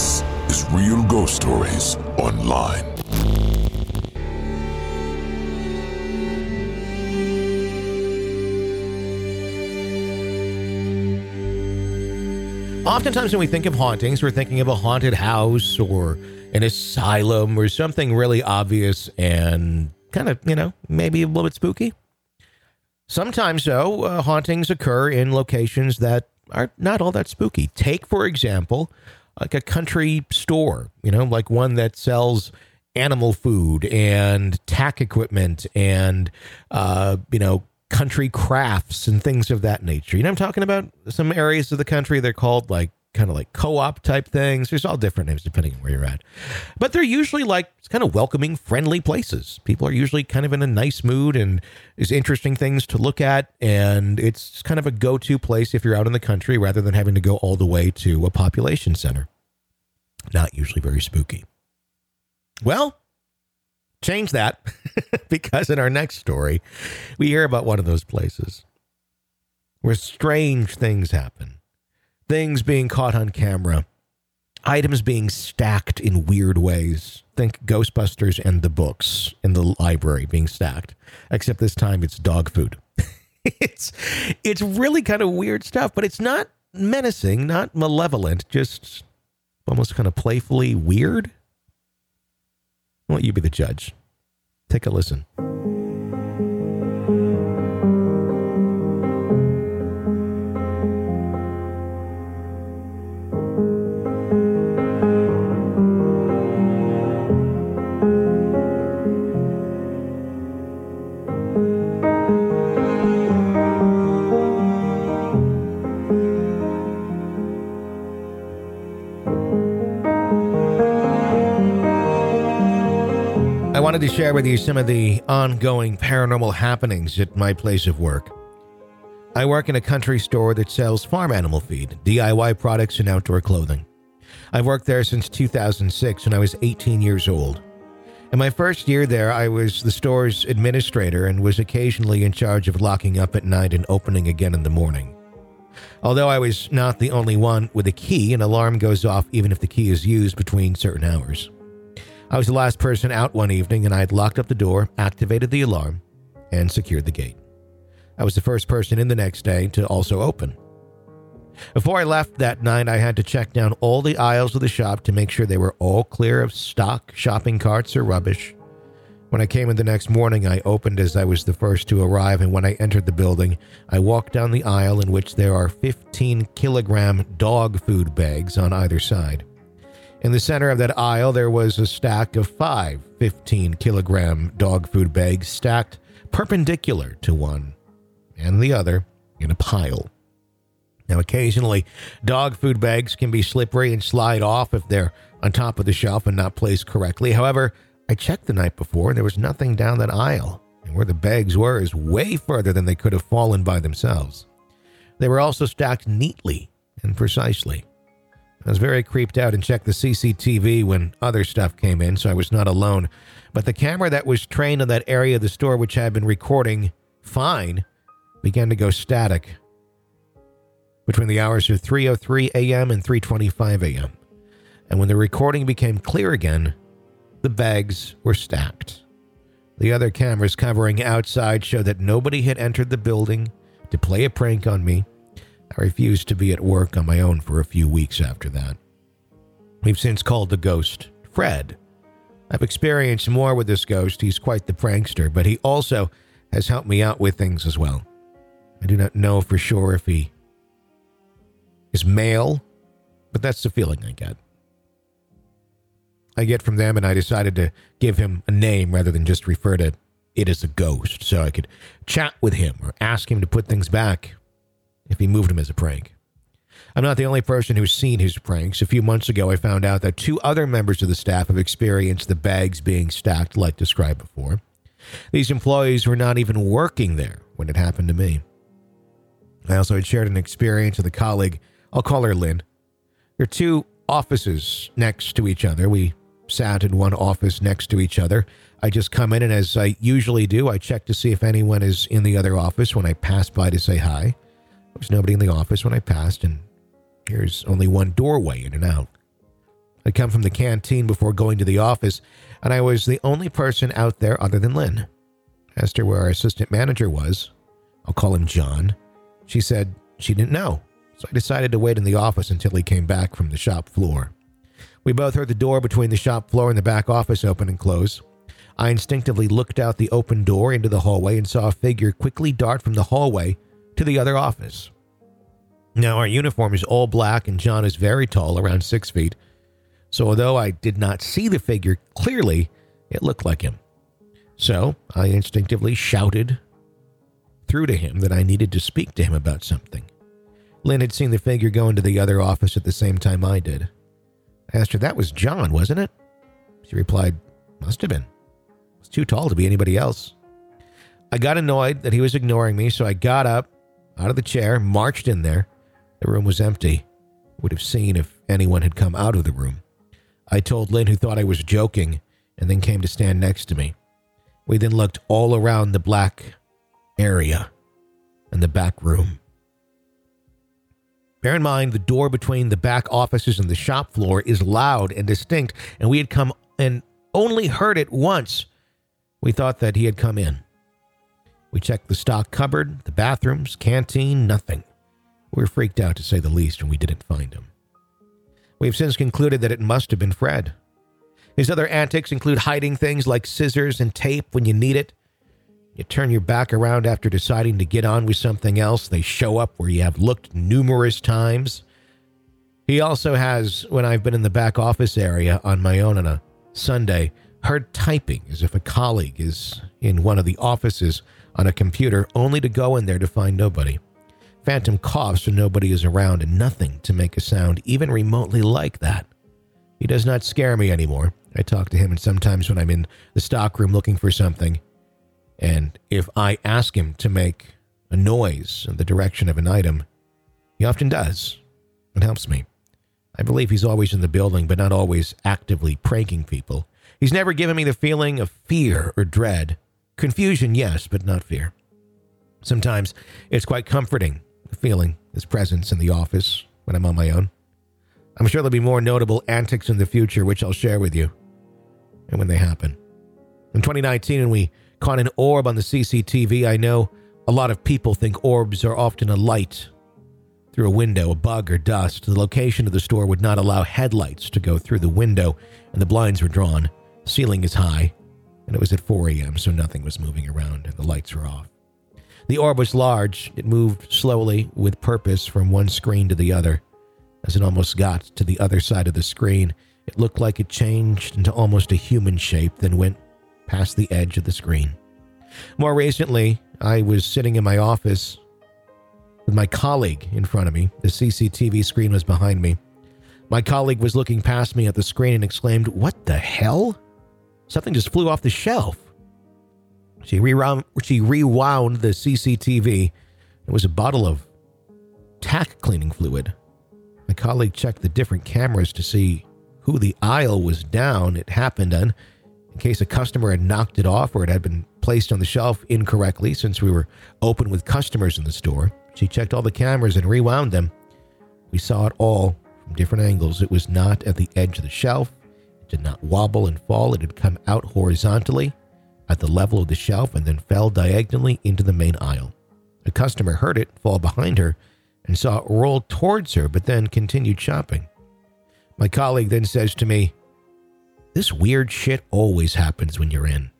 This is Real Ghost Stories Online. Oftentimes, when we think of hauntings, we're thinking of a haunted house or an asylum or something really obvious and kind of, you know, maybe a little bit spooky. Sometimes, though, uh, hauntings occur in locations that are not all that spooky. Take, for example, like a country store, you know, like one that sells animal food and tack equipment and, uh, you know, country crafts and things of that nature. You know, I'm talking about some areas of the country they're called like kind of like co-op type things. There's all different names depending on where you're at. But they're usually like kind of welcoming, friendly places. People are usually kind of in a nice mood and there's interesting things to look at and it's kind of a go-to place if you're out in the country rather than having to go all the way to a population center. Not usually very spooky. Well, change that because in our next story, we hear about one of those places where strange things happen, things being caught on camera, items being stacked in weird ways. Think Ghostbusters and the books in the library being stacked, except this time it's dog food. it's it's really kind of weird stuff, but it's not menacing, not malevolent, just almost kind of playfully weird. I'll let you be the judge. Take a listen. Wanted to share with you some of the ongoing paranormal happenings at my place of work. I work in a country store that sells farm animal feed, DIY products, and outdoor clothing. I've worked there since 2006 when I was 18 years old. In my first year there, I was the store's administrator and was occasionally in charge of locking up at night and opening again in the morning. Although I was not the only one with a key, an alarm goes off even if the key is used between certain hours. I was the last person out one evening and I had locked up the door, activated the alarm, and secured the gate. I was the first person in the next day to also open. Before I left that night, I had to check down all the aisles of the shop to make sure they were all clear of stock, shopping carts, or rubbish. When I came in the next morning, I opened as I was the first to arrive, and when I entered the building, I walked down the aisle in which there are 15 kilogram dog food bags on either side. In the center of that aisle, there was a stack of five 15 kilogram dog food bags stacked perpendicular to one and the other in a pile. Now, occasionally, dog food bags can be slippery and slide off if they're on top of the shelf and not placed correctly. However, I checked the night before and there was nothing down that aisle, and where the bags were is way further than they could have fallen by themselves. They were also stacked neatly and precisely. I was very creeped out and checked the CCTV when other stuff came in, so I was not alone. But the camera that was trained on that area of the store, which had been recording fine, began to go static between the hours of 3:03 a.m. and 3:25 a.m. And when the recording became clear again, the bags were stacked. The other cameras covering outside showed that nobody had entered the building to play a prank on me. I refused to be at work on my own for a few weeks after that. We've since called the ghost Fred. I've experienced more with this ghost. He's quite the prankster, but he also has helped me out with things as well. I do not know for sure if he is male, but that's the feeling I get. I get from them, and I decided to give him a name rather than just refer to it as a ghost, so I could chat with him or ask him to put things back if he moved him as a prank. I'm not the only person who's seen his pranks. A few months ago, I found out that two other members of the staff have experienced the bags being stacked like described before. These employees were not even working there when it happened to me. I also had shared an experience with a colleague. I'll call her Lynn. There are two offices next to each other. We sat in one office next to each other. I just come in, and as I usually do, I check to see if anyone is in the other office when I pass by to say hi. There was nobody in the office when I passed, and here's only one doorway in and out. I'd come from the canteen before going to the office, and I was the only person out there other than Lynn. Asked her where our assistant manager was. I'll call him John. She said she didn't know, so I decided to wait in the office until he came back from the shop floor. We both heard the door between the shop floor and the back office open and close. I instinctively looked out the open door into the hallway and saw a figure quickly dart from the hallway to the other office. Now, our uniform is all black, and John is very tall, around six feet. So, although I did not see the figure clearly, it looked like him. So, I instinctively shouted through to him that I needed to speak to him about something. Lynn had seen the figure go into the other office at the same time I did. I asked her, That was John, wasn't it? She replied, Must have been. He's too tall to be anybody else. I got annoyed that he was ignoring me, so I got up out of the chair, marched in there. The room was empty. Would have seen if anyone had come out of the room. I told Lynn, who thought I was joking, and then came to stand next to me. We then looked all around the black area and the back room. Bear in mind, the door between the back offices and the shop floor is loud and distinct, and we had come and only heard it once. We thought that he had come in. We checked the stock cupboard, the bathrooms, canteen, nothing. We were freaked out to say the least, and we didn't find him. We have since concluded that it must have been Fred. His other antics include hiding things like scissors and tape when you need it. You turn your back around after deciding to get on with something else, they show up where you have looked numerous times. He also has, when I've been in the back office area on my own on a Sunday, heard typing as if a colleague is in one of the offices on a computer, only to go in there to find nobody. Phantom coughs when nobody is around and nothing to make a sound even remotely like that. He does not scare me anymore. I talk to him, and sometimes when I'm in the stockroom looking for something, and if I ask him to make a noise in the direction of an item, he often does. It helps me. I believe he's always in the building, but not always actively pranking people. He's never given me the feeling of fear or dread. Confusion, yes, but not fear. Sometimes it's quite comforting feeling his presence in the office when I'm on my own. I'm sure there'll be more notable antics in the future, which I'll share with you and when they happen. In 2019, when we caught an orb on the CCTV, I know a lot of people think orbs are often a light through a window, a bug or dust. The location of the store would not allow headlights to go through the window, and the blinds were drawn. Ceiling is high, and it was at 4 a.m., so nothing was moving around, and the lights were off. The orb was large. It moved slowly with purpose from one screen to the other. As it almost got to the other side of the screen, it looked like it changed into almost a human shape, then went past the edge of the screen. More recently, I was sitting in my office with my colleague in front of me. The CCTV screen was behind me. My colleague was looking past me at the screen and exclaimed, What the hell? Something just flew off the shelf. She rewound, she rewound the CCTV. It was a bottle of tack cleaning fluid. My colleague checked the different cameras to see who the aisle was down it happened on in case a customer had knocked it off or it had been placed on the shelf incorrectly since we were open with customers in the store. She checked all the cameras and rewound them. We saw it all from different angles. It was not at the edge of the shelf. Did not wobble and fall. It had come out horizontally at the level of the shelf and then fell diagonally into the main aisle. A customer heard it fall behind her and saw it roll towards her, but then continued shopping. My colleague then says to me, This weird shit always happens when you're in.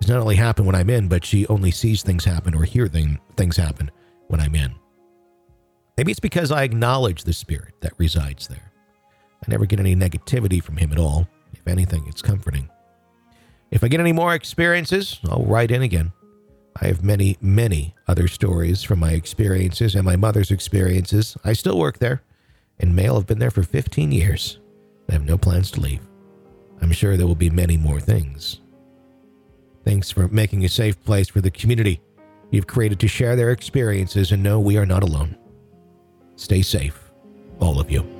It's not only happened when I'm in, but she only sees things happen or hear thing, things happen when I'm in. Maybe it's because I acknowledge the spirit that resides there. I never get any negativity from him at all. If anything, it's comforting. If I get any more experiences, I'll write in again. I have many, many other stories from my experiences and my mother's experiences. I still work there, and Mail have been there for 15 years. I have no plans to leave. I'm sure there will be many more things. Thanks for making a safe place for the community you've created to share their experiences and know we are not alone. Stay safe, all of you.